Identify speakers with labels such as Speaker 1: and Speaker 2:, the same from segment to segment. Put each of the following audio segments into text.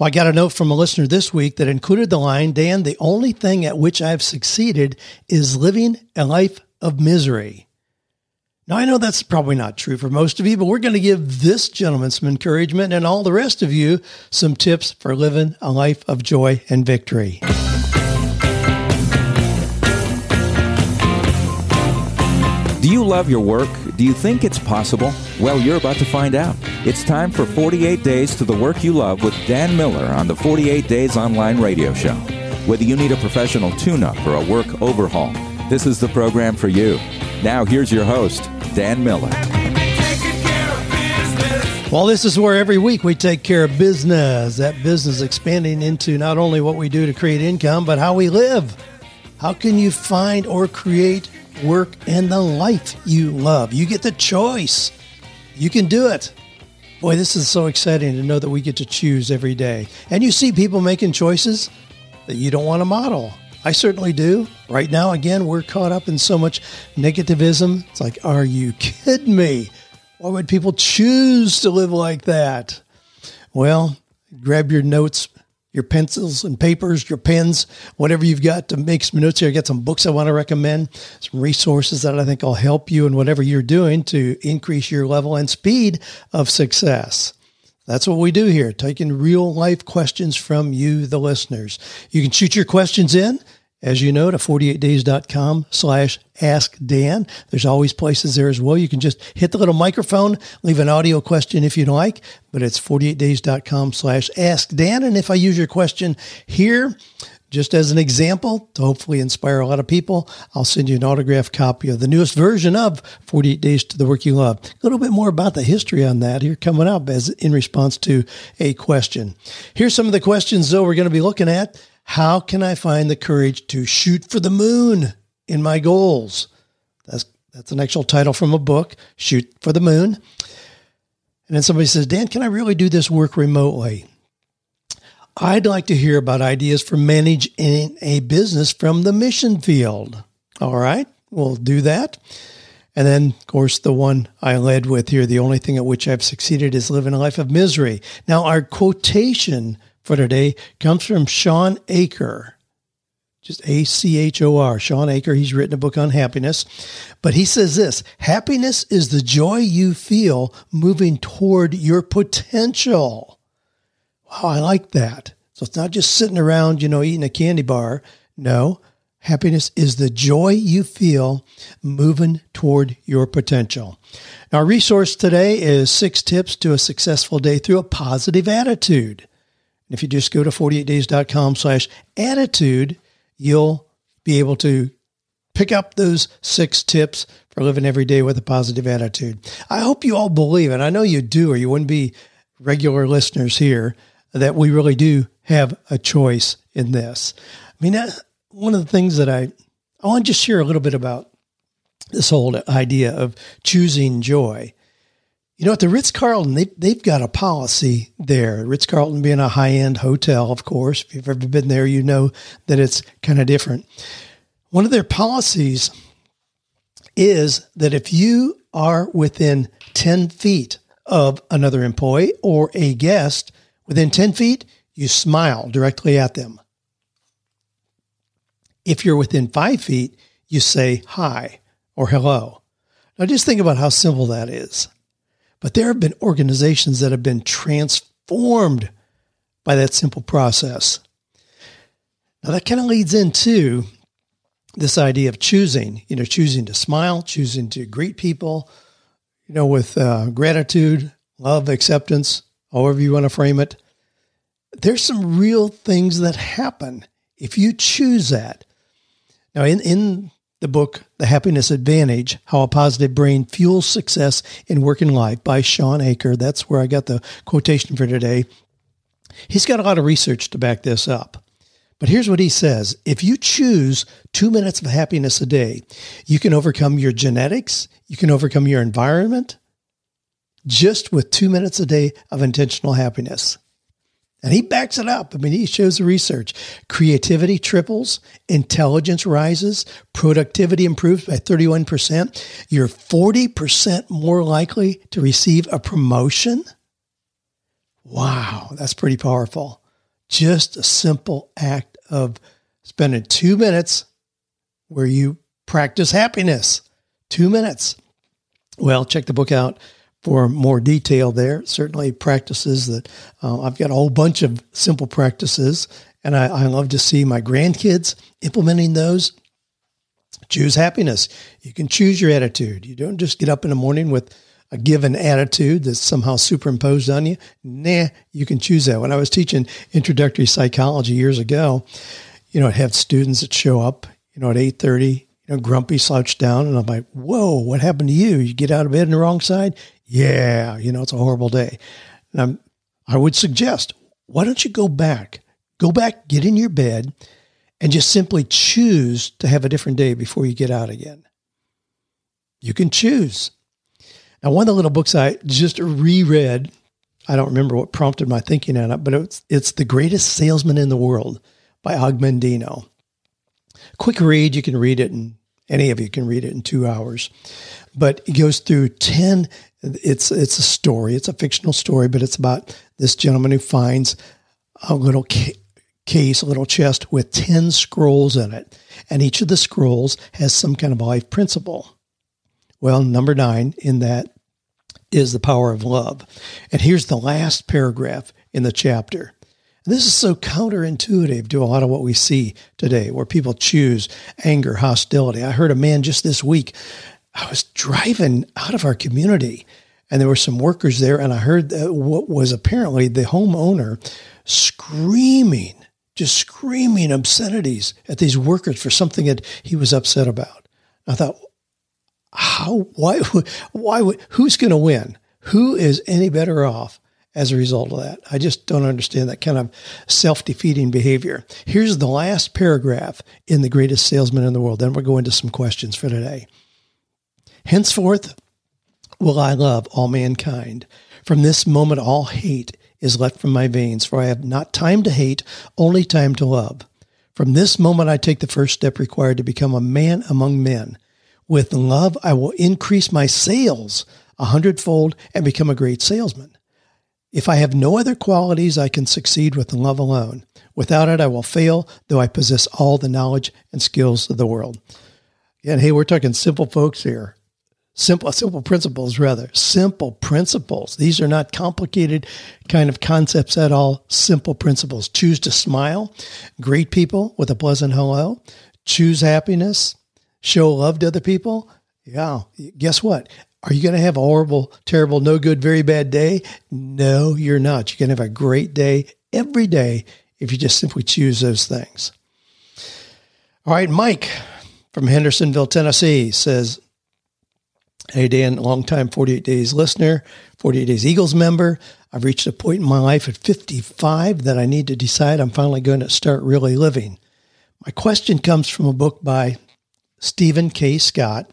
Speaker 1: Well, I got a note from a listener this week that included the line Dan, the only thing at which I've succeeded is living a life of misery. Now, I know that's probably not true for most of you, but we're going to give this gentleman some encouragement and all the rest of you some tips for living a life of joy and victory.
Speaker 2: Do you love your work? Do you think it's possible? Well, you're about to find out. It's time for 48 Days to the Work You Love with Dan Miller on the 48 Days Online Radio Show. Whether you need a professional tune up or a work overhaul, this is the program for you. Now, here's your host, Dan Miller.
Speaker 1: Well, this is where every week we take care of business. That business expanding into not only what we do to create income, but how we live. How can you find or create work, and the life you love. You get the choice. You can do it. Boy, this is so exciting to know that we get to choose every day. And you see people making choices that you don't want to model. I certainly do. Right now, again, we're caught up in so much negativism. It's like, are you kidding me? Why would people choose to live like that? Well, grab your notes, your pencils and papers, your pens, whatever you've got to make some notes here. I got some books I want to recommend, some resources that I think will help you in whatever you're doing to increase your level and speed of success. That's what we do here, taking real life questions from you, the listeners. You can shoot your questions in as you know, to 48days.com slash ask Dan. There's always places there as well. You can just hit the little microphone, leave an audio question if you'd like, but it's 48days.com slash ask Dan. And if I use your question here, just as an example, to hopefully inspire a lot of people, I'll send you an autographed copy of the newest version of 48 Days to the Work You Love. A little bit more about the history on that here coming up as in response to a question. Here's some of the questions though we're going to be looking at. How can I find the courage to shoot for the moon in my goals? That's that's an actual title from a book, Shoot for the Moon. And then somebody says, Dan, can I really do this work remotely? I'd like to hear about ideas for managing a business from the mission field. All right, we'll do that. And then, of course, the one I led with here, the only thing at which I've succeeded is living a life of misery. Now, our quotation for today comes from Shawn Achor. Just A C H O R. Shawn Achor, he's written a book on happiness. But he says this happiness is the joy you feel moving toward your potential. Wow, I like that. So it's not just sitting around, you know, eating a candy bar. No, happiness is the joy you feel moving toward your potential. Our resource today is six tips to a successful day through a positive attitude. And if you just go to 48days.com slash attitude, you'll be able to pick up those six tips for living every day with a positive attitude. I hope you all believe, and I know you do, or you wouldn't be regular listeners here, that we really do have a choice in this. I mean, one of the things that I, I want to just share a little bit about this whole idea of choosing joy. You know, at the Ritz Carlton, they, they've got a policy there. Ritz Carlton being a high end hotel, of course. If you've ever been there, you know that it's kind of different. One of their policies is that if you are within 10 feet of another employee or a guest, within 10 feet, you smile directly at them. If you're within five feet, you say hi or hello. Now, just think about how simple that is. But there have been organizations that have been transformed by that simple process. Now, that kind of leads into this idea of choosing, you know, choosing to smile, choosing to greet people, you know, with uh, gratitude, love, acceptance, however you want to frame it. There's some real things that happen if you choose that. Now, in, in the book, The Happiness Advantage How a Positive Brain Fuels Success in Work and Life by Shawn Achor. That's where I got the quotation for today. He's got a lot of research to back this up. But here's what he says If you choose two minutes of happiness a day, you can overcome your genetics, you can overcome your environment just with two minutes a day of intentional happiness. And he backs it up. I mean, he shows the research. Creativity triples, intelligence rises, productivity improves by 31%. You're 40% more likely to receive a promotion. Wow, that's pretty powerful. just a simple act of spending two minutes where you practice happiness. Two minutes. Well, check the book out for more detail there. Certainly, practices that uh, I've got a whole bunch of simple practices, and I, I love to see my grandkids implementing those. Choose happiness. You can choose your attitude. You don't just get up in the morning with a given attitude that's somehow superimposed on you. Nah, you can choose that. When I was teaching introductory psychology years ago, you know, I'd have students that show up, you know, at 8.30, you know, grumpy, slouched down. And I'm like, whoa, what happened to you? You get out of bed on the wrong side? Yeah, you know, it's a horrible day. And I'm, I would suggest, why don't you go back? Go back, get in your bed, and just simply choose to have a different day before you get out again. You can choose. Now, one of the little books I just reread, I don't remember what prompted my thinking on it, but it's, it's The Greatest Salesman in the World by Og Mandino. Quick read, you can read it, and any of you can read it in two hours. But it goes through 10, it's, it's a story, it's a fictional story, but it's about this gentleman who finds a little ca- case, a little chest with 10 scrolls in it. And each of the scrolls has some kind of life principle. Well, number nine in that is the power of love. And here's the last paragraph in the chapter. This is so counterintuitive to a lot of what we see today, where people choose anger, hostility. I heard a man just this week. I was driving out of our community, and there were some workers there, and I heard what was apparently the homeowner screaming, just screaming obscenities at these workers for something that he was upset about. I thought, how? Why? Why? Who's going to win? Who is any better off? As a result of that. I just don't understand that kind of self defeating behavior. Here's the last paragraph in The Greatest Salesman in the World. Then we'll go into some questions for today. Henceforth will I love all mankind. From this moment, all hate is left from my veins, for I have not time to hate, only time to love. From this moment, I take the first step required to become a man among men. With love, I will increase my sales a hundredfold and become a great salesman. If I have no other qualities, I can succeed with love alone. Without it, I will fail, though I possess all the knowledge and skills of the world. And hey, we're talking simple folks here. Simple, simple principles, rather. Simple principles. These are not complicated kind of concepts at all. Simple principles. Choose to smile, greet people with a pleasant hello, choose happiness, show love to other people. Yeah. Guess what? Are you going to have a horrible, terrible, no good, very bad day? No, you're not. You're going to have a great day every day if you just simply choose those things. All right, Mike from Hendersonville, Tennessee says, Hey, Dan, longtime 48 Days listener, 48 Days Eagles member. I've reached a point in my life at 55 that I need to decide I'm finally going to start really living. My question comes from a book by Stephen K. Scott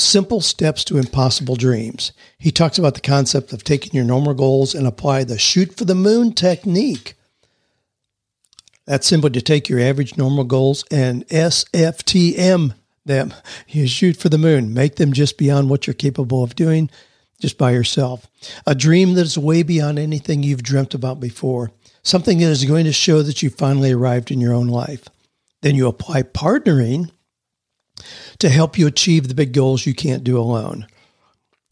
Speaker 1: Simple Steps to Impossible Dreams. He talks about the concept of taking your normal goals and apply the shoot for the moon technique. That's simply to take your average normal goals and SFTM them. You shoot for the moon, make them just beyond what you're capable of doing just by yourself. A dream that is way beyond anything you've dreamt about before. Something that is going to show that you finally arrived in your own life. Then you apply partnering to help you achieve the big goals you can't do alone.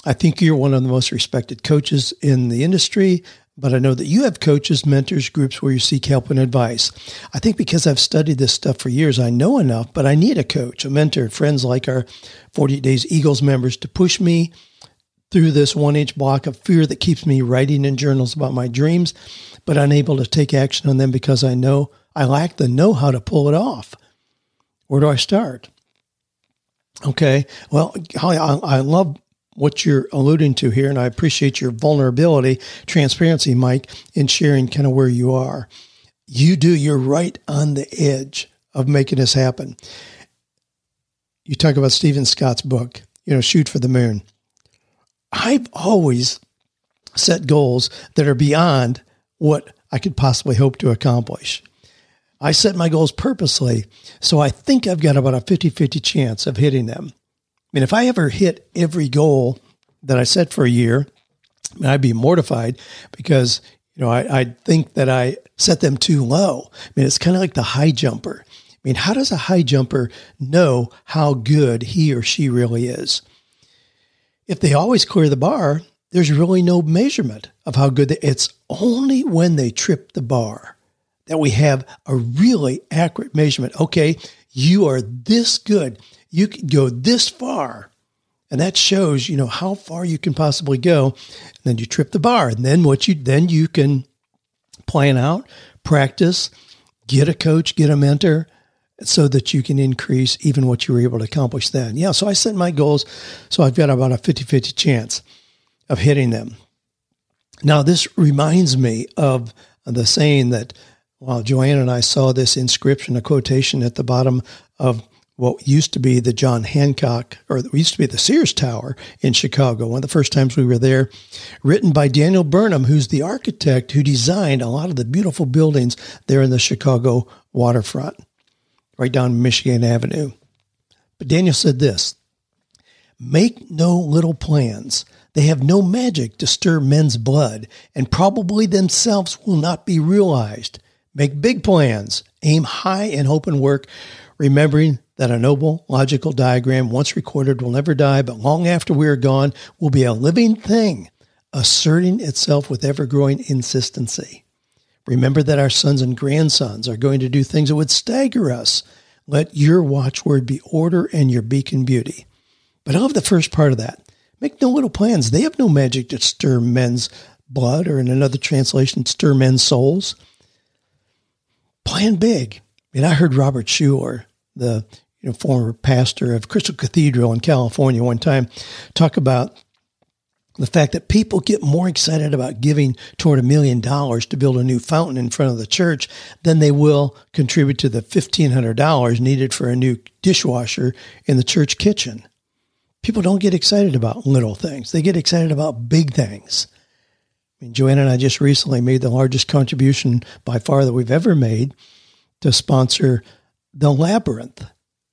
Speaker 1: I think you're one of the most respected coaches in the industry, but I know that you have coaches, mentors, groups where you seek help and advice. I think because I've studied this stuff for years, I know enough, but I need a coach, a mentor, friends like our 48 Days Eagles members to push me through this one inch block of fear that keeps me writing in journals about my dreams, but unable to take action on them because I know I lack the know how to pull it off. Where do I start? Okay. Well, I, I love what you're alluding to here, and I appreciate your vulnerability, transparency, Mike, in sharing kind of where you are. You do, you're right on the edge of making this happen. You talk about Stephen Scott's book, you know, Shoot for the Moon. I've always set goals that are beyond what I could possibly hope to accomplish. I set my goals purposely, so I think I've got about a 50 50 chance of hitting them. I mean, if I ever hit every goal that I set for a year, I'd be mortified because You know, I, I think that I set them too low. I mean, it's kind of like the high jumper. I mean, how does a high jumper know how good he or she really is? If they always clear the bar, there's really no measurement of how good they, it's only when they trip the bar that we have a really accurate measurement. Okay, you are this good. You can go this far. And that shows, you know, how far you can possibly go. And then you trip the bar. And then what you then you can plan out, practice, get a coach, get a mentor, so that you can increase even what you were able to accomplish then. Yeah, so I set my goals. So I've got about a 50 50 chance of hitting them. Now, this reminds me of the saying that while Joanne and I saw this inscription, a quotation at the bottom of what used to be the John Hancock, or used to be the Sears Tower in Chicago, one of the first times we were there, written by Daniel Burnham, who's the architect who designed a lot of the beautiful buildings there in the Chicago waterfront, right down Michigan Avenue. But Daniel said this Make no little plans. They have no magic to stir men's blood, and probably themselves will not be realized. Make big plans, aim high, and hope and work, remembering that a noble, logical diagram, once recorded, will never die, but long after we are gone, will be a living thing, asserting itself with ever growing insistency. Remember that our sons and grandsons are going to do things that would stagger us. Let your watchword be order and your beacon beauty. But I love the first part of that. Make no little plans. They have no magic to stir men's blood, or in another translation, stir men's souls plan big. Mean, I heard Robert Schuller, the you know, former pastor of Crystal Cathedral in California, one time talk about the fact that people get more excited about giving toward a million dollars to build a new fountain in front of the church than they will contribute to the $1,500 needed for a new dishwasher in the church kitchen. People don't get excited about little things. They get excited about big things. I mean, Joanne and I just recently made the largest contribution by far that we've ever made to sponsor the Labyrinth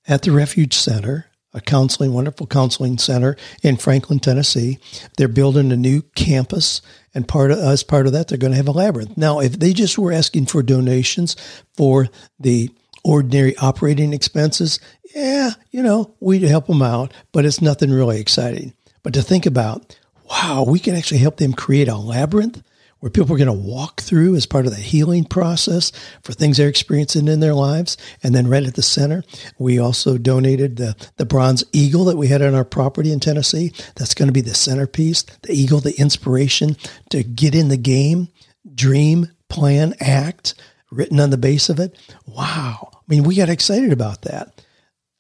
Speaker 1: at the Refuge Center, a counseling, wonderful counseling center in Franklin, Tennessee. They're building a new campus, and part of as part of that, they're going to have a labyrinth. Now, if they just were asking for donations for the ordinary operating expenses, yeah, you know, we'd help them out, but it's nothing really exciting. But to think about wow, we can actually help them create a labyrinth where people are going to walk through as part of the healing process for things they're experiencing in their lives. And then right at the center, we also donated the, the bronze eagle that we had on our property in Tennessee. That's going to be the centerpiece, the eagle, the inspiration to get in the game, dream, plan, act, written on the base of it. Wow. I mean, we got excited about that.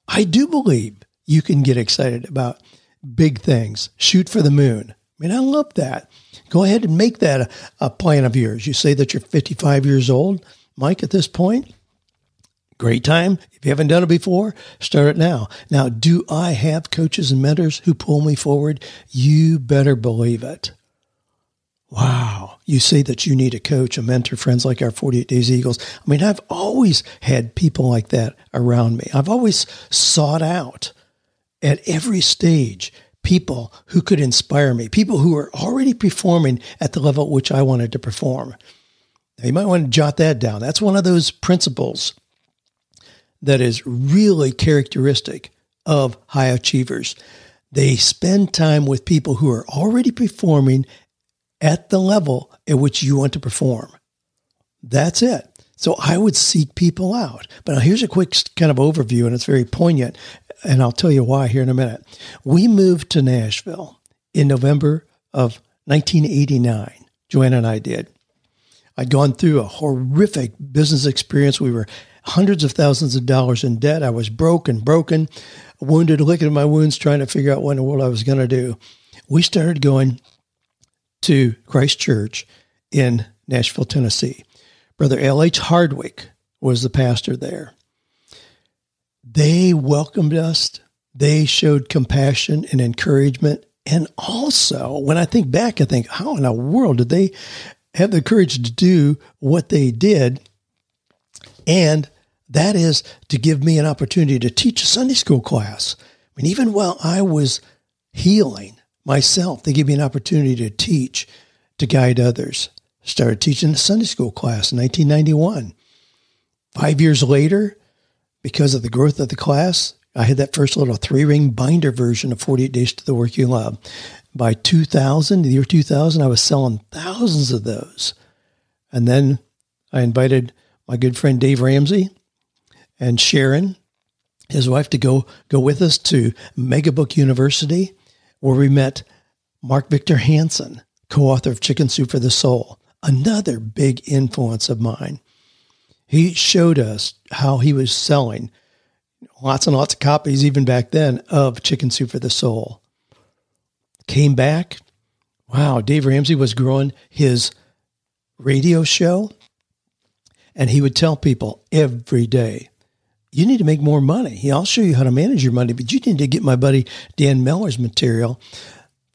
Speaker 1: I do believe you can get excited about big things. Shoot for the moon. I mean, I love that. Go ahead and make that a, a plan of yours. You say that you're 55 years old, Mike, at this point. Great time. If you haven't done it before, start it now. Now, do I have coaches and mentors who pull me forward? You better believe it. Wow. You say that you need a coach, a mentor, friends like our 48 Days Eagles. I mean, I've always had people like that around me. I've always sought out at every stage people who could inspire me, people who are already performing at the level at which I wanted to perform. Now, you might want to jot that down. That's one of those principles that is really characteristic of high achievers. They spend time with people who are already performing at the level at which you want to perform. That's it. So I would seek people out. But now here's a quick kind of overview, and it's very poignant and I'll tell you why here in a minute. We moved to Nashville in November of 1989. Joanne and I did. I'd gone through a horrific business experience. We were hundreds of thousands of dollars in debt. I was broken, broken, wounded, looking at my wounds, trying to figure out what in the world I was going to do. We started going to Christ Church in Nashville, Tennessee. Brother L.H. Hardwick was the pastor there. They welcomed us. They showed compassion and encouragement. And also, when I think back, I think, how in the world did they have the courage to do what they did? And that is to give me an opportunity to teach a Sunday school class. I mean, even while I was healing myself, they gave me an opportunity to teach, to guide others. Started teaching a Sunday school class in 1991. Five years later, because of the growth of the class, I had that first little three ring binder version of 48 Days to the Work You Love. By 2000, the year 2000, I was selling thousands of those. And then I invited my good friend Dave Ramsey and Sharon, his wife, to go go with us to Megabook University, where we met Mark Victor Hansen, co-author of Chicken Soup for the Soul, another big influence of mine. He showed us how he was selling lots and lots of copies, even back then, of Chicken Soup for the Soul. Came back. Wow, Dave Ramsey was growing his radio show, and he would tell people every day, you need to make more money. I'll show you how to manage your money, but you need to get my buddy Dan Miller's material,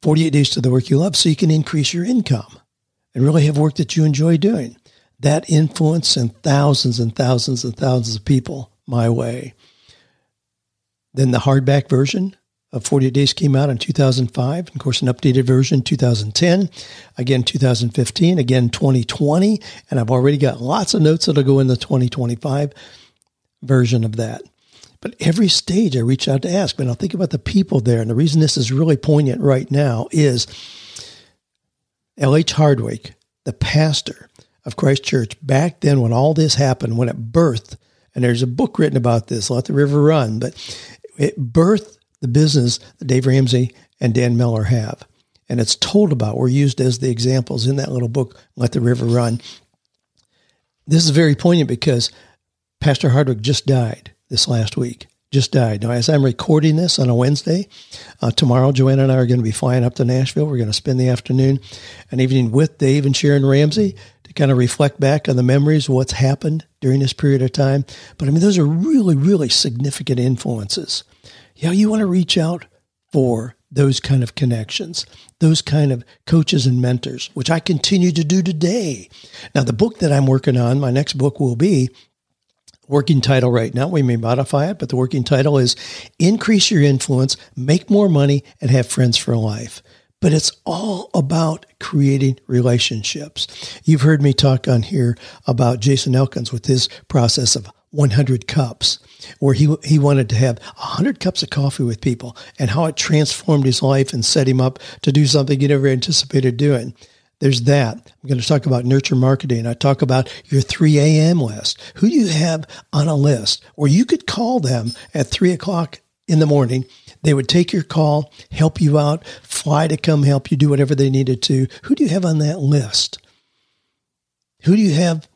Speaker 1: 48 Days to the Work You Love, so you can increase your income and really have work that you enjoy doing. That influence sent thousands and thousands and thousands of people my way. Then the hardback version of 48 Days came out in 2005. Of course, an updated version 2010, again 2015, again 2020, and I've already got lots of notes that'll go in the 2025 version of that. But every stage I reach out to ask, but I'll think about the people there. And the reason this is really poignant right now is L.H. Hardwick, the pastor of Christ Church, back then when all this happened, when it birthed, and there's a book written about this, Let the River Run, but it birthed the business that Dave Ramsey and Dan Miller have. And it's told about, we're used as the examples in that little book, Let the River Run. This is very poignant because Pastor Hardwick just died this last week. Just died. Now, as I'm recording this on a Wednesday, uh, tomorrow, Joanne and I are going to be flying up to Nashville. We're going to spend the afternoon, and evening with Dave and Sharon Ramsey to kind of reflect back on the memories of what's happened during this period of time. But I mean, those are really, really significant influences. Yeah, you want to reach out for those kind of connections, those kind of coaches and mentors, which I continue to do today. Now, the book that I'm working on, my next book will be working title right now. We may modify it, but the working title is Increase Your Influence, Make More Money, and Have Friends for Life. But it's all about creating relationships. You've heard me talk on here about Jason Elkins with his process of 100 cups, where he, he wanted to have 100 cups of coffee with people and how it transformed his life and set him up to do something he never anticipated doing. There's that. I'm going to talk about nurture marketing. I talk about your 3 a.m. list. Who do you have on a list where you could call them at 3 o'clock in the morning? They would take your call, help you out, fly to come help you do whatever they needed to. Who do you have on that list? Who do you have?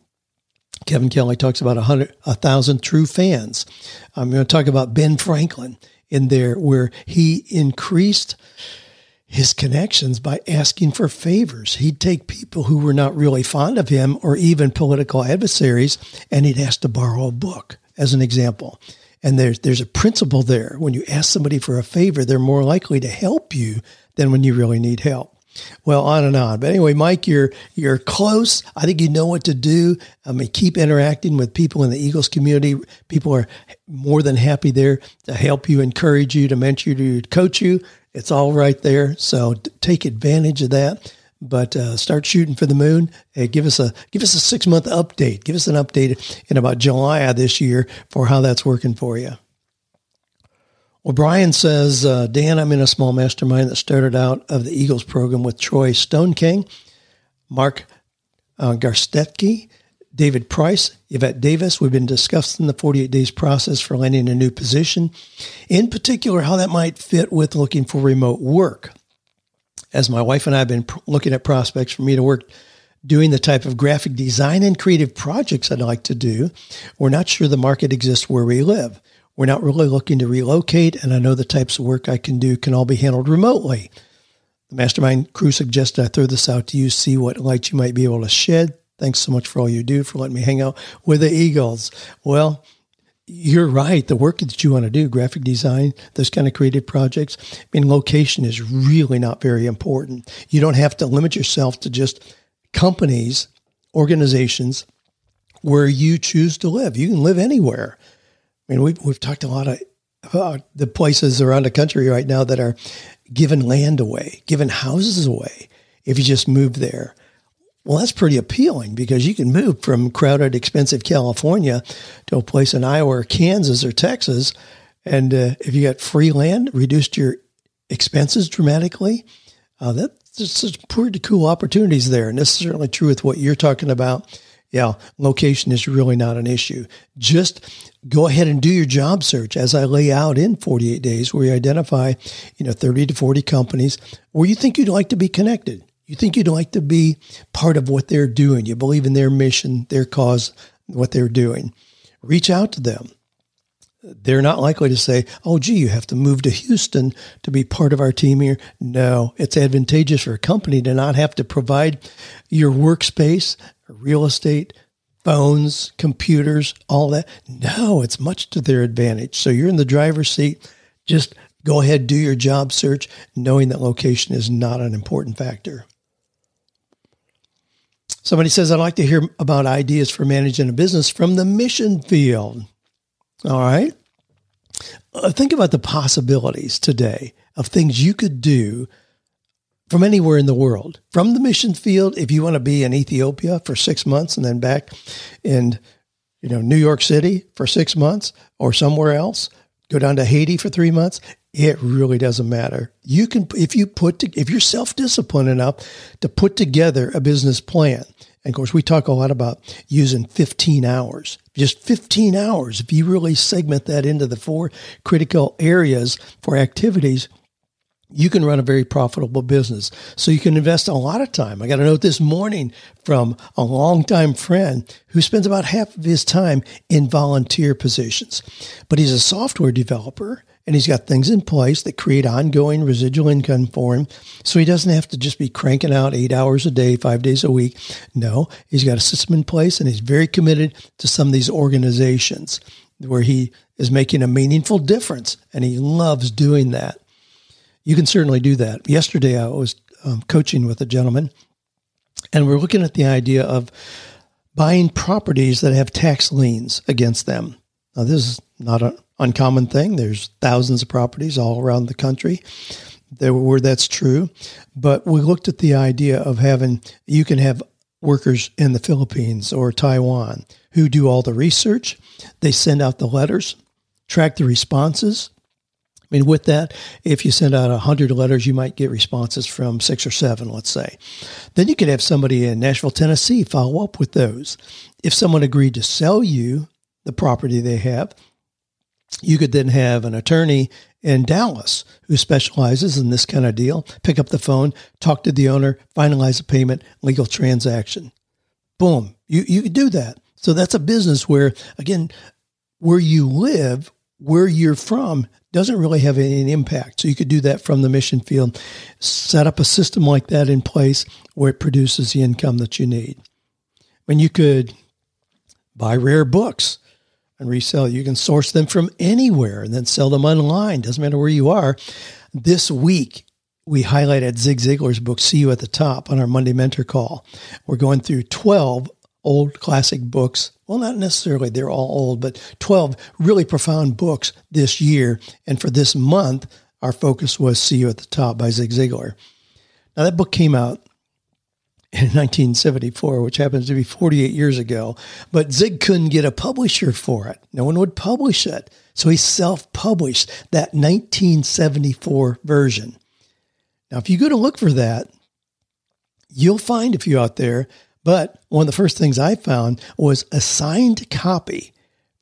Speaker 1: Kevin Kelly talks about a hundred, a thousand true fans. I'm going to talk about Ben Franklin in there, where he increased his connections by asking for favors. He'd take people who were not really fond of him or even political adversaries, and he'd ask to borrow a book, as an example. And there's there's a principle there. When you ask somebody for a favor, they're more likely to help you than when you really need help. Well, on and on. But anyway, Mike, you're you're close. I think you know what to do. I mean, keep interacting with people in the Eagles community. People are more than happy there to help you, encourage you, to mentor you, to coach you. It's all right there. So take advantage of that. But uh, start shooting for the moon. Hey, give us a give us a six month update. Give us an update in about July of this year for how that's working for you. Well, Brian says, uh, Dan, I'm in a small mastermind that started out of the Eagles program with Troy Stone King, Mark uh, David Price, Yvette Davis. We've been discussing the 48 days process for landing a new position, in particular, how that might fit with looking for remote work. As my wife and I have been pr- looking at prospects for me to work doing the type of graphic design and creative projects I'd like to do, we're not sure the market exists where we live. We're not really looking to relocate, and I know the types of work I can do can all be handled remotely. The mastermind crew suggested I throw this out to you, see what light you might be able to shed Thanks so much for all you do, for letting me hang out with the Eagles. Well, you're right. The work that you want to do, graphic design, those kind of creative projects, I mean, location is really not very important. You don't have to limit yourself to just companies, organizations where you choose to live. You can live anywhere. I mean, we've, we've talked a lot of about the places around the country right now that are giving land away, giving houses away if you just move there Well, that's pretty appealing because you can move from crowded, expensive California to a place in Iowa or Kansas or Texas. And uh, if you got free land, reduced your expenses dramatically, uh, that's just pretty cool opportunities there. And this is certainly true with what you're talking about. Yeah, location is really not an issue. Just go ahead and do your job search as I lay out in 48 days where you identify, you know, 30 to 40 companies where you think you'd like to be connected you think you'd like to be part of what they're doing. You believe in their mission, their cause, what they're doing. Reach out to them. They're not likely to say, oh, gee, you have to move to Houston to be part of our team here. No, it's advantageous for a company to not have to provide your workspace, real estate, phones, computers, all that. No, it's much to their advantage. So you're in the driver's seat. Just go ahead, do your job search, knowing that location is not an important factor. Somebody says, I'd like to hear about ideas for managing a business from the mission field. All right. Uh, think about the possibilities today of things you could do from anywhere in the world. From the mission field, if you want to be in Ethiopia for six months and then back in you know New York City for six months or somewhere else, go down to Haiti for three months. It really doesn't matter. You can, if you put, to, if you're self disciplined enough to put together a business plan. And of course, we talk a lot about using 15 hours, just 15 hours. If you really segment that into the four critical areas for activities, you can run a very profitable business. So you can invest a lot of time. I got a note this morning from a longtime friend who spends about half of his time in volunteer positions, but he's a software developer and he's got things in place that create ongoing residual income for him. So he doesn't have to just be cranking out eight hours a day, five days a week. No, he's got a system in place and he's very committed to some of these organizations where he is making a meaningful difference and he loves doing that. You can certainly do that. Yesterday, I was um, coaching with a gentleman and we're looking at the idea of buying properties that have tax liens against them. Now, this is not an uncommon thing. There's thousands of properties all around the country there where that's true. But we looked at the idea of having you can have workers in the Philippines or Taiwan who do all the research. They send out the letters, track the responses. I mean, with that, if you send out 100 letters, you might get responses from six or seven, let's say. Then you could have somebody in Nashville, Tennessee follow up with those. If someone agreed to sell you the property they have. You could then have an attorney in Dallas who specializes in this kind of deal, pick up the phone, talk to the owner, finalize a payment, legal transaction. Boom. You, you could do that. So that's a business where, again, where you live, where you're from, doesn't really have any impact. So you could do that from the mission field, set up a system like that in place where it produces the income that you need. When you could buy rare books and resell. You can source them from anywhere and then sell them online. Doesn't matter where you are. This week, we highlighted Zig Ziglar's book, See You at the Top, on our Monday Mentor Call. We're going through 12 old classic books. Well, not necessarily, they're all old, but 12 really profound books this year. And for this month, our focus was See You at the Top by Zig Ziglar. Now, that book came out in 1974, which happens to be 48 years ago. But Zig couldn't get a publisher for it. No one would publish it. So he self published that 1974 version. Now, if you go to look for that, you'll find a few out there. But one of the first things I found was a signed copy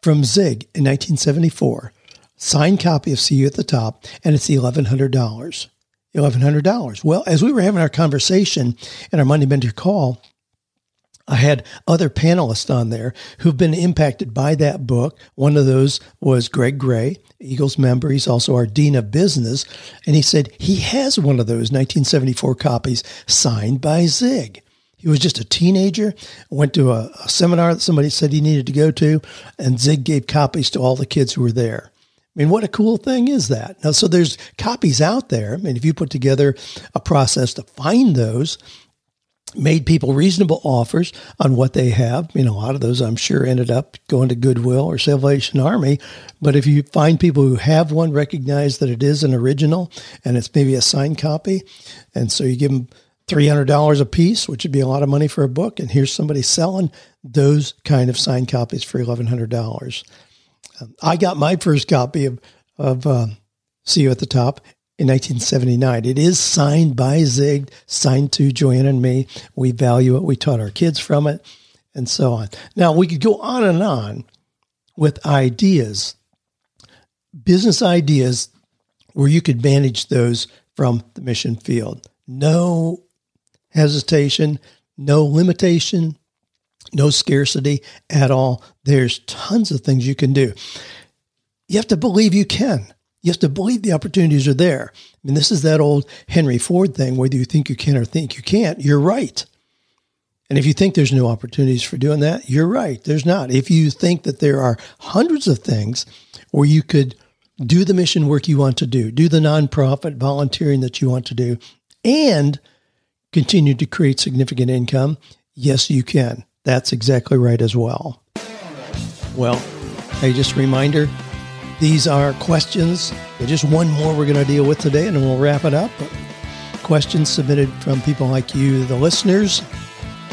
Speaker 1: from Zig in 1974, signed copy of See You at the Top, and it's $1,100. $1,100. Well, as we were having our conversation in our Monday Mentor call, I had other panelists on there who've been impacted by that book. One of those was Greg Gray, Eagles member. He's also our Dean of Business. And he said he has one of those 1974 copies signed by Zig. He was just a teenager, went to a, a seminar that somebody said he needed to go to, and Zig gave copies to all the kids who were there. I mean, what a cool thing is that? Now, so there's copies out there. I mean, if you put together a process to find those, made people reasonable offers on what they have. I mean, a lot of those I'm sure ended up going to Goodwill or Salvation Army. But if you find people who have one, recognize that it is an original and it's maybe a signed copy. And so you give them $300 a piece, which would be a lot of money for a book. And here's somebody selling those kind of signed copies for $1,100. Um, I got my first copy of, of uh, See You at the Top in 1979. It is signed by Zig, signed to Joanne and me. We value it. We taught our kids from it and so on. Now, we could go on and on with ideas, business ideas, where you could manage those from the mission field. No hesitation, no limitation, no scarcity at all. There's tons of things you can do. You have to believe you can. You have to believe the opportunities are there. I mean, this is that old Henry Ford thing whether you think you can or think you can't, you're right. And if you think there's no opportunities for doing that, you're right. There's not. If you think that there are hundreds of things where you could do the mission work you want to do, do the nonprofit volunteering that you want to do, and continue to create significant income, yes, you can. That's exactly right as well. Well, hey, just a reminder these are questions. just one more we're going to deal with today, and then we'll wrap it up. Questions submitted from people like you, the listeners.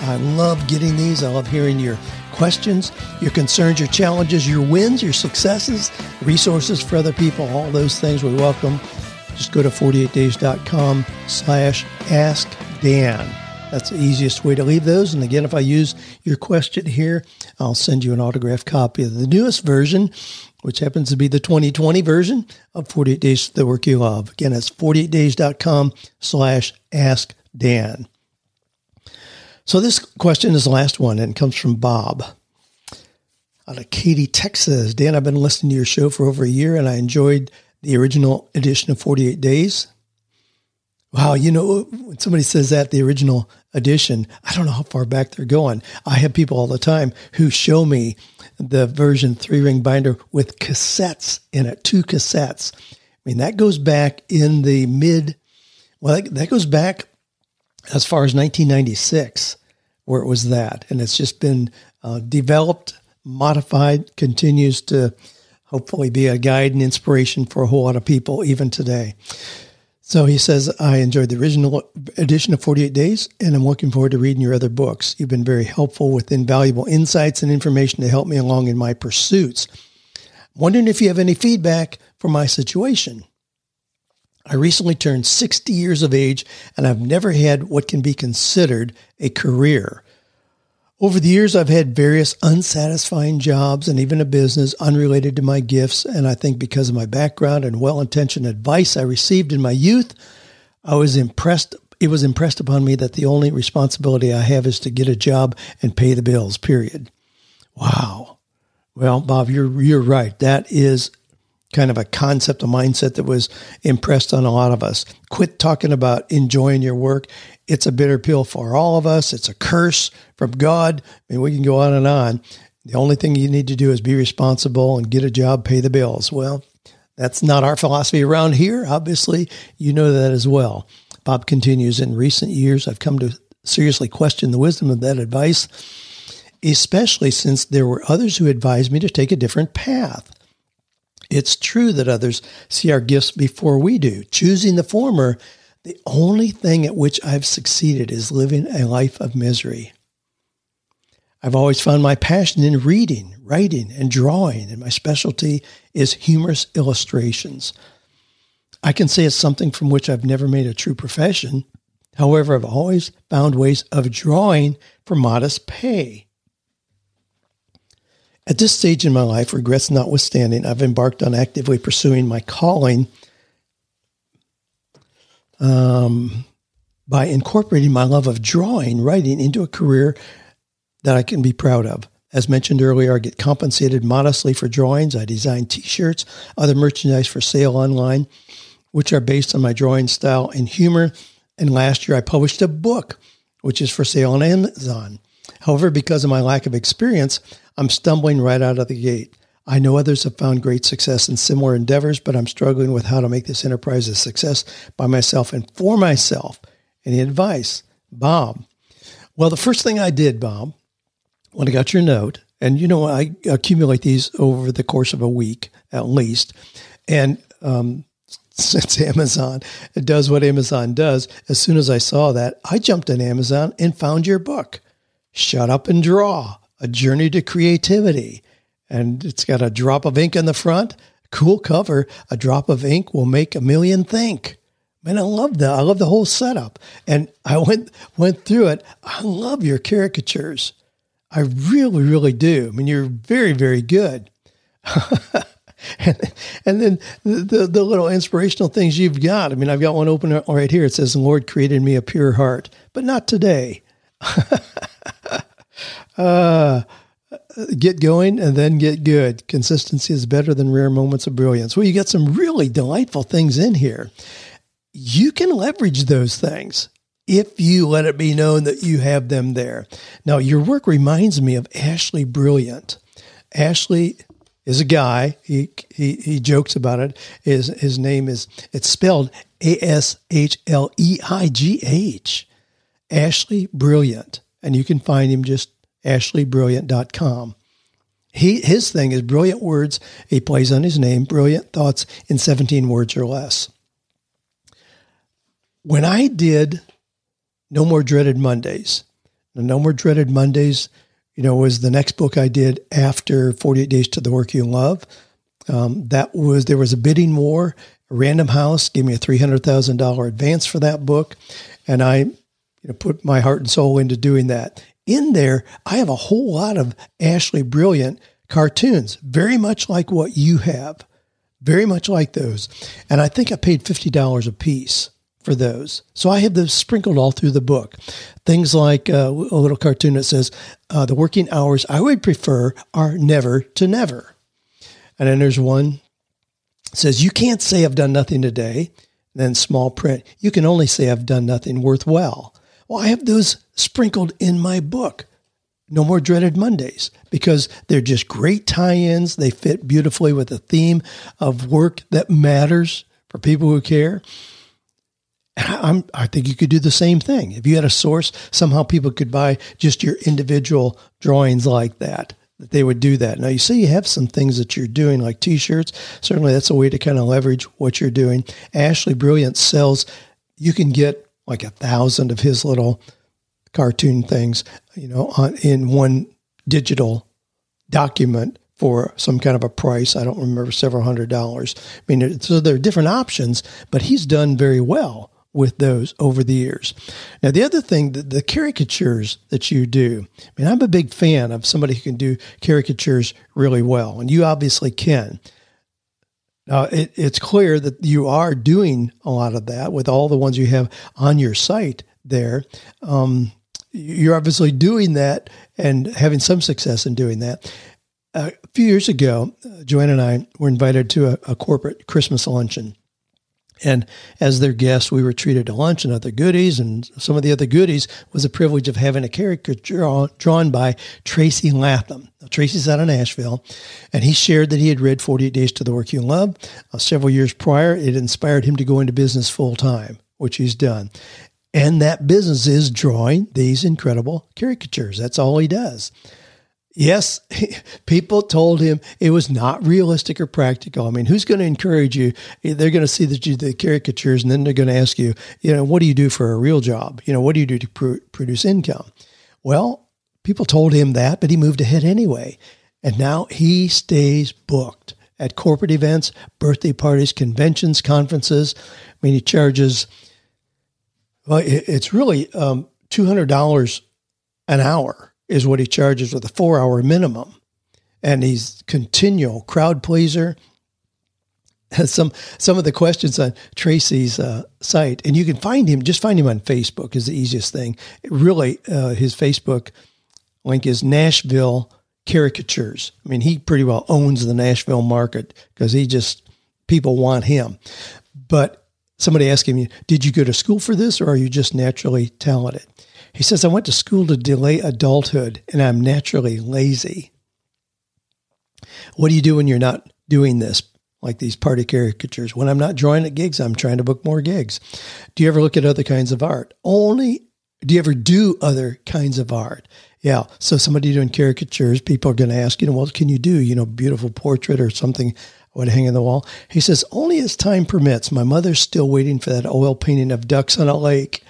Speaker 1: I love getting these. I love hearing your questions, your concerns, your challenges, your wins, your successes, resources for other people, all those things we welcome. Just go to 48days.com slash ask Dan. That's the easiest way to leave those. And again, if I use your question here, I'll send you an autographed copy of the newest version, which happens to be the 2020 version of 48 Days to the Work You Love. Again, that's 48days.com slash ask Dan. So this question is the last one and comes from Bob out of Katy, Texas. Dan, I've been listening to your show for over a year and I enjoyed the original edition of 48 Days. Wow, you know, when somebody says that, the original edition, I don't know how far back they're going. I have people all the time who show me the version three ring binder with cassettes in it, two cassettes. I mean, that goes back in the mid, well, that, that goes back as far as 1996, where it was that. And it's just been uh, developed, modified, continues to hopefully be a guide and inspiration for a whole lot of people even today. So he says, I enjoyed the original edition of 48 Days, and I'm looking forward to reading your other books. You've been very helpful with invaluable insights and information to help me along in my pursuits. I'm wondering if you have any feedback for my situation. I recently turned 60 years of age, and I've never had what can be considered a career. Over the years, I've had various unsatisfying jobs and even a business unrelated to my gifts. And I think because of my background and well intentioned advice I received in my youth, I was impressed. It was impressed upon me that the only responsibility I have is to get a job and pay the bills, period. Wow. Well, Bob, you're, you're right. That is kind of a concept, a mindset that was impressed on a lot of us. Quit talking about enjoying your work. It's a bitter pill for all of us. It's a curse from God. I mean, we can go on and on. The only thing you need to do is be responsible and get a job, pay the bills. Well, that's not our philosophy around here. Obviously, you know that as well. Bob continues In recent years, I've come to seriously question the wisdom of that advice, especially since there were others who advised me to take a different path. It's true that others see our gifts before we do. Choosing the former, the only thing at which I've succeeded is living a life of misery. I've always found my passion in reading, writing, and drawing, and my specialty is humorous illustrations. I can say it's something from which I've never made a true profession. However, I've always found ways of drawing for modest pay. At this stage in my life, regrets notwithstanding, I've embarked on actively pursuing my calling um, by incorporating my love of drawing, writing into a career that I can be proud of. As mentioned earlier, I get compensated modestly for drawings. I design t shirts, other merchandise for sale online, which are based on my drawing style and humor. And last year, I published a book, which is for sale on Amazon. However, because of my lack of experience, I'm stumbling right out of the gate. I know others have found great success in similar endeavors, but I'm struggling with how to make this enterprise a success by myself and for myself. Any advice? Bob. Well, the first thing I did, Bob, when I got your note, and you know, I accumulate these over the course of a week at least, and um, since Amazon does what Amazon does, as soon as I saw that, I jumped on Amazon and found your book, Shut Up and Draw A Journey to Creativity. And it's got a drop of ink in the front, cool cover. A drop of ink will make a million think. Man, I love that. I love the whole setup. And I went went through it. I love your caricatures. I really, really do. I mean, you're very, very good. and, and then the, the, the, little inspirational things you've got. I mean, I've got one open right here. It says, The Lord created me a pure heart, but not today. uh, get going and then get good. Consistency is better than rare moments of brilliance. Well, you got some really delightful things in here. You can leverage those things if you let it be known that you have them there. Now, your work reminds me of Ashleigh Brilliant. Ashleigh is a guy. He he he jokes about it. His his name is it's spelled A S H L E I G H. Ashleigh Brilliant, and you can find him just ashleighbrilliant.com. He his thing is brilliant words. He plays on his name, brilliant thoughts in 17 words or less. When I did No More Dreaded Mondays, No More Dreaded Mondays you know, was the next book I did after 48 Days to the Work You Love. Um, that was, there was a bidding war. Random House gave me a $300,000 advance for that book. And I you know, put my heart and soul into doing that. In there, I have a whole lot of Ashleigh Brilliant cartoons, very much like what you have, very much like those. And I think I paid $50 a piece for those. So I have those sprinkled all through the book. Things like uh, a little cartoon that says, uh, The working hours I would prefer are never to never. And then there's one says, You can't say I've done nothing today. Then small print, you can only say I've done nothing worthwhile. Well, I have those sprinkled in my book. No more dreaded Mondays because they're just great tie ins. They fit beautifully with the theme of work that matters for people who care. I'm, I think you could do the same thing. If you had a source, somehow people could buy just your individual drawings like that, that they would do that. Now, you see, you have some things that you're doing, like t shirts. Certainly, that's a way to kind of leverage what you're doing. Ashleigh Brilliant sells, you can get like a thousand of his little cartoon things, you know, on, in one digital document for some kind of a price. I don't remember several hundred dollars. I mean, so there are different options, but he's done very well with those over the years. Now, the other thing, the, the, caricatures that you do, I mean, I'm a big fan of somebody who can do caricatures really well, and you obviously can. Now, it, it's clear that you are doing a lot of that with all the ones you have on your site there. Um, you're obviously doing that and having some success in doing that. Uh, a few years ago, uh, Joanne and I were invited to a, a corporate Christmas luncheon and as their guests, we were treated to lunch and other goodies. And some of the other goodies was the privilege of having a caricature drawn by Tracy Latham. Tracy's out of Nashville, and he shared that he had read 48 Days to the Work You Love. Uh, several years prior, it inspired him to go into business full time, which he's done. And that business is drawing these incredible caricatures. That's all he does. Yes, people told him it was not realistic or practical. I mean, who's going to encourage you? They're going to see the, the caricatures and then they're going to ask you, you know, what do you do for a real job? You know, what do you do to pr- produce income? Well, people told him that, but he moved ahead anyway. And now he stays booked at corporate events, birthday parties, conventions, conferences. I mean, he charges, well, it's really um, $200 an hour is what he charges with a four hour minimum. And he's continual crowd pleaser. Some some of the questions on Tracy's uh, site, and you can find him. Just find him on Facebook is the easiest thing. Really, uh, his Facebook link is Nashville caricatures. I mean, he pretty well owns the Nashville market because he just people want him. But somebody asked him, "Did you go to school for this, or are you just naturally talented?" He says, I went to school to delay adulthood and I'm naturally lazy. What do you do when you're not doing this? Like these party caricatures. When I'm not drawing at gigs, I'm trying to book more gigs. Do you ever look at other kinds of art? Only do you ever do other kinds of art? Yeah. So somebody doing caricatures, people are going to ask, you know, what can you do? You know, beautiful portrait or something would hang on the wall. He says, only as time permits. My mother's still waiting for that oil painting of ducks on a lake.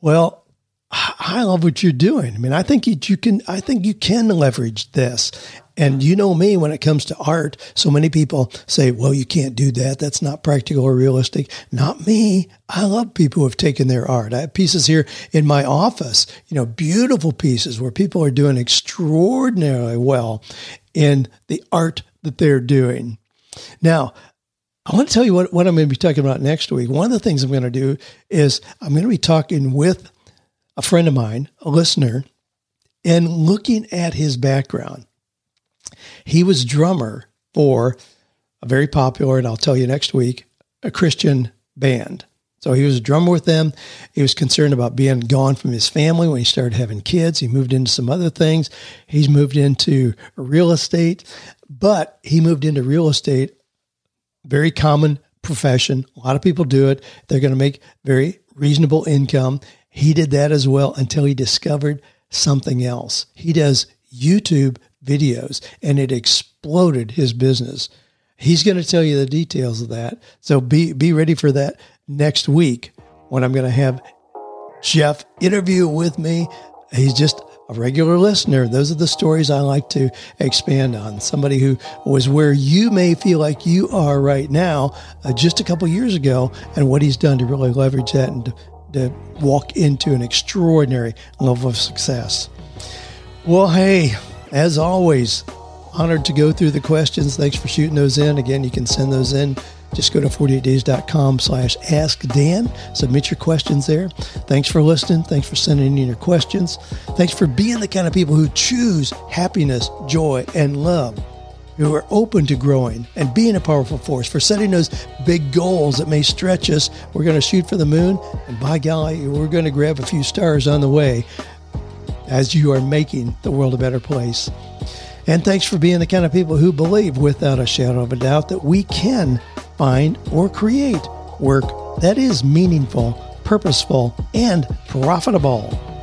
Speaker 1: Well, I love what you're doing. I mean, I think you can, I think you can leverage this. And you know me when it comes to art. So many people say, well, you can't do that. That's not practical or realistic. Not me. I love people who have taken their art. I have pieces here in my office, you know, beautiful pieces where people are doing extraordinarily well in the art that they're doing. Now, I want to tell you what, what I'm going to be talking about next week. One of the things I'm going to do is I'm going to be talking with a friend of mine, a listener, and looking at his background. He was drummer for a very popular, and I'll tell you next week, a Christian band. So he was a drummer with them. He was concerned about being gone from his family when he started having kids. He moved into some other things. He's moved into real estate, but he moved into real estate, very common profession. A lot of people do it. They're going to make very reasonable income. He did that as well until he discovered something else. He does YouTube videos and it exploded his business. He's going to tell you the details of that. So be be ready for that next week when I'm going to have Jeff interview with me. He's just a regular listener. Those are the stories I like to expand on. Somebody who was where you may feel like you are right now uh, just a couple years ago and what he's done to really leverage that and to, to walk into an extraordinary level of success. Well, hey, as always, honored to go through the questions. Thanks for shooting those in. Again, you can send those in. Just go to 48days.com slash ask Dan. Submit your questions there. Thanks for listening. Thanks for sending in your questions. Thanks for being the kind of people who choose happiness, joy, and love, who are open to growing and being a powerful force, for setting those big goals that may stretch us. We're going to shoot for the moon, and by golly, we're going to grab a few stars on the way as you are making the world a better place. And thanks for being the kind of people who believe without a shadow of a doubt that we can find or create work that is meaningful, purposeful, and profitable.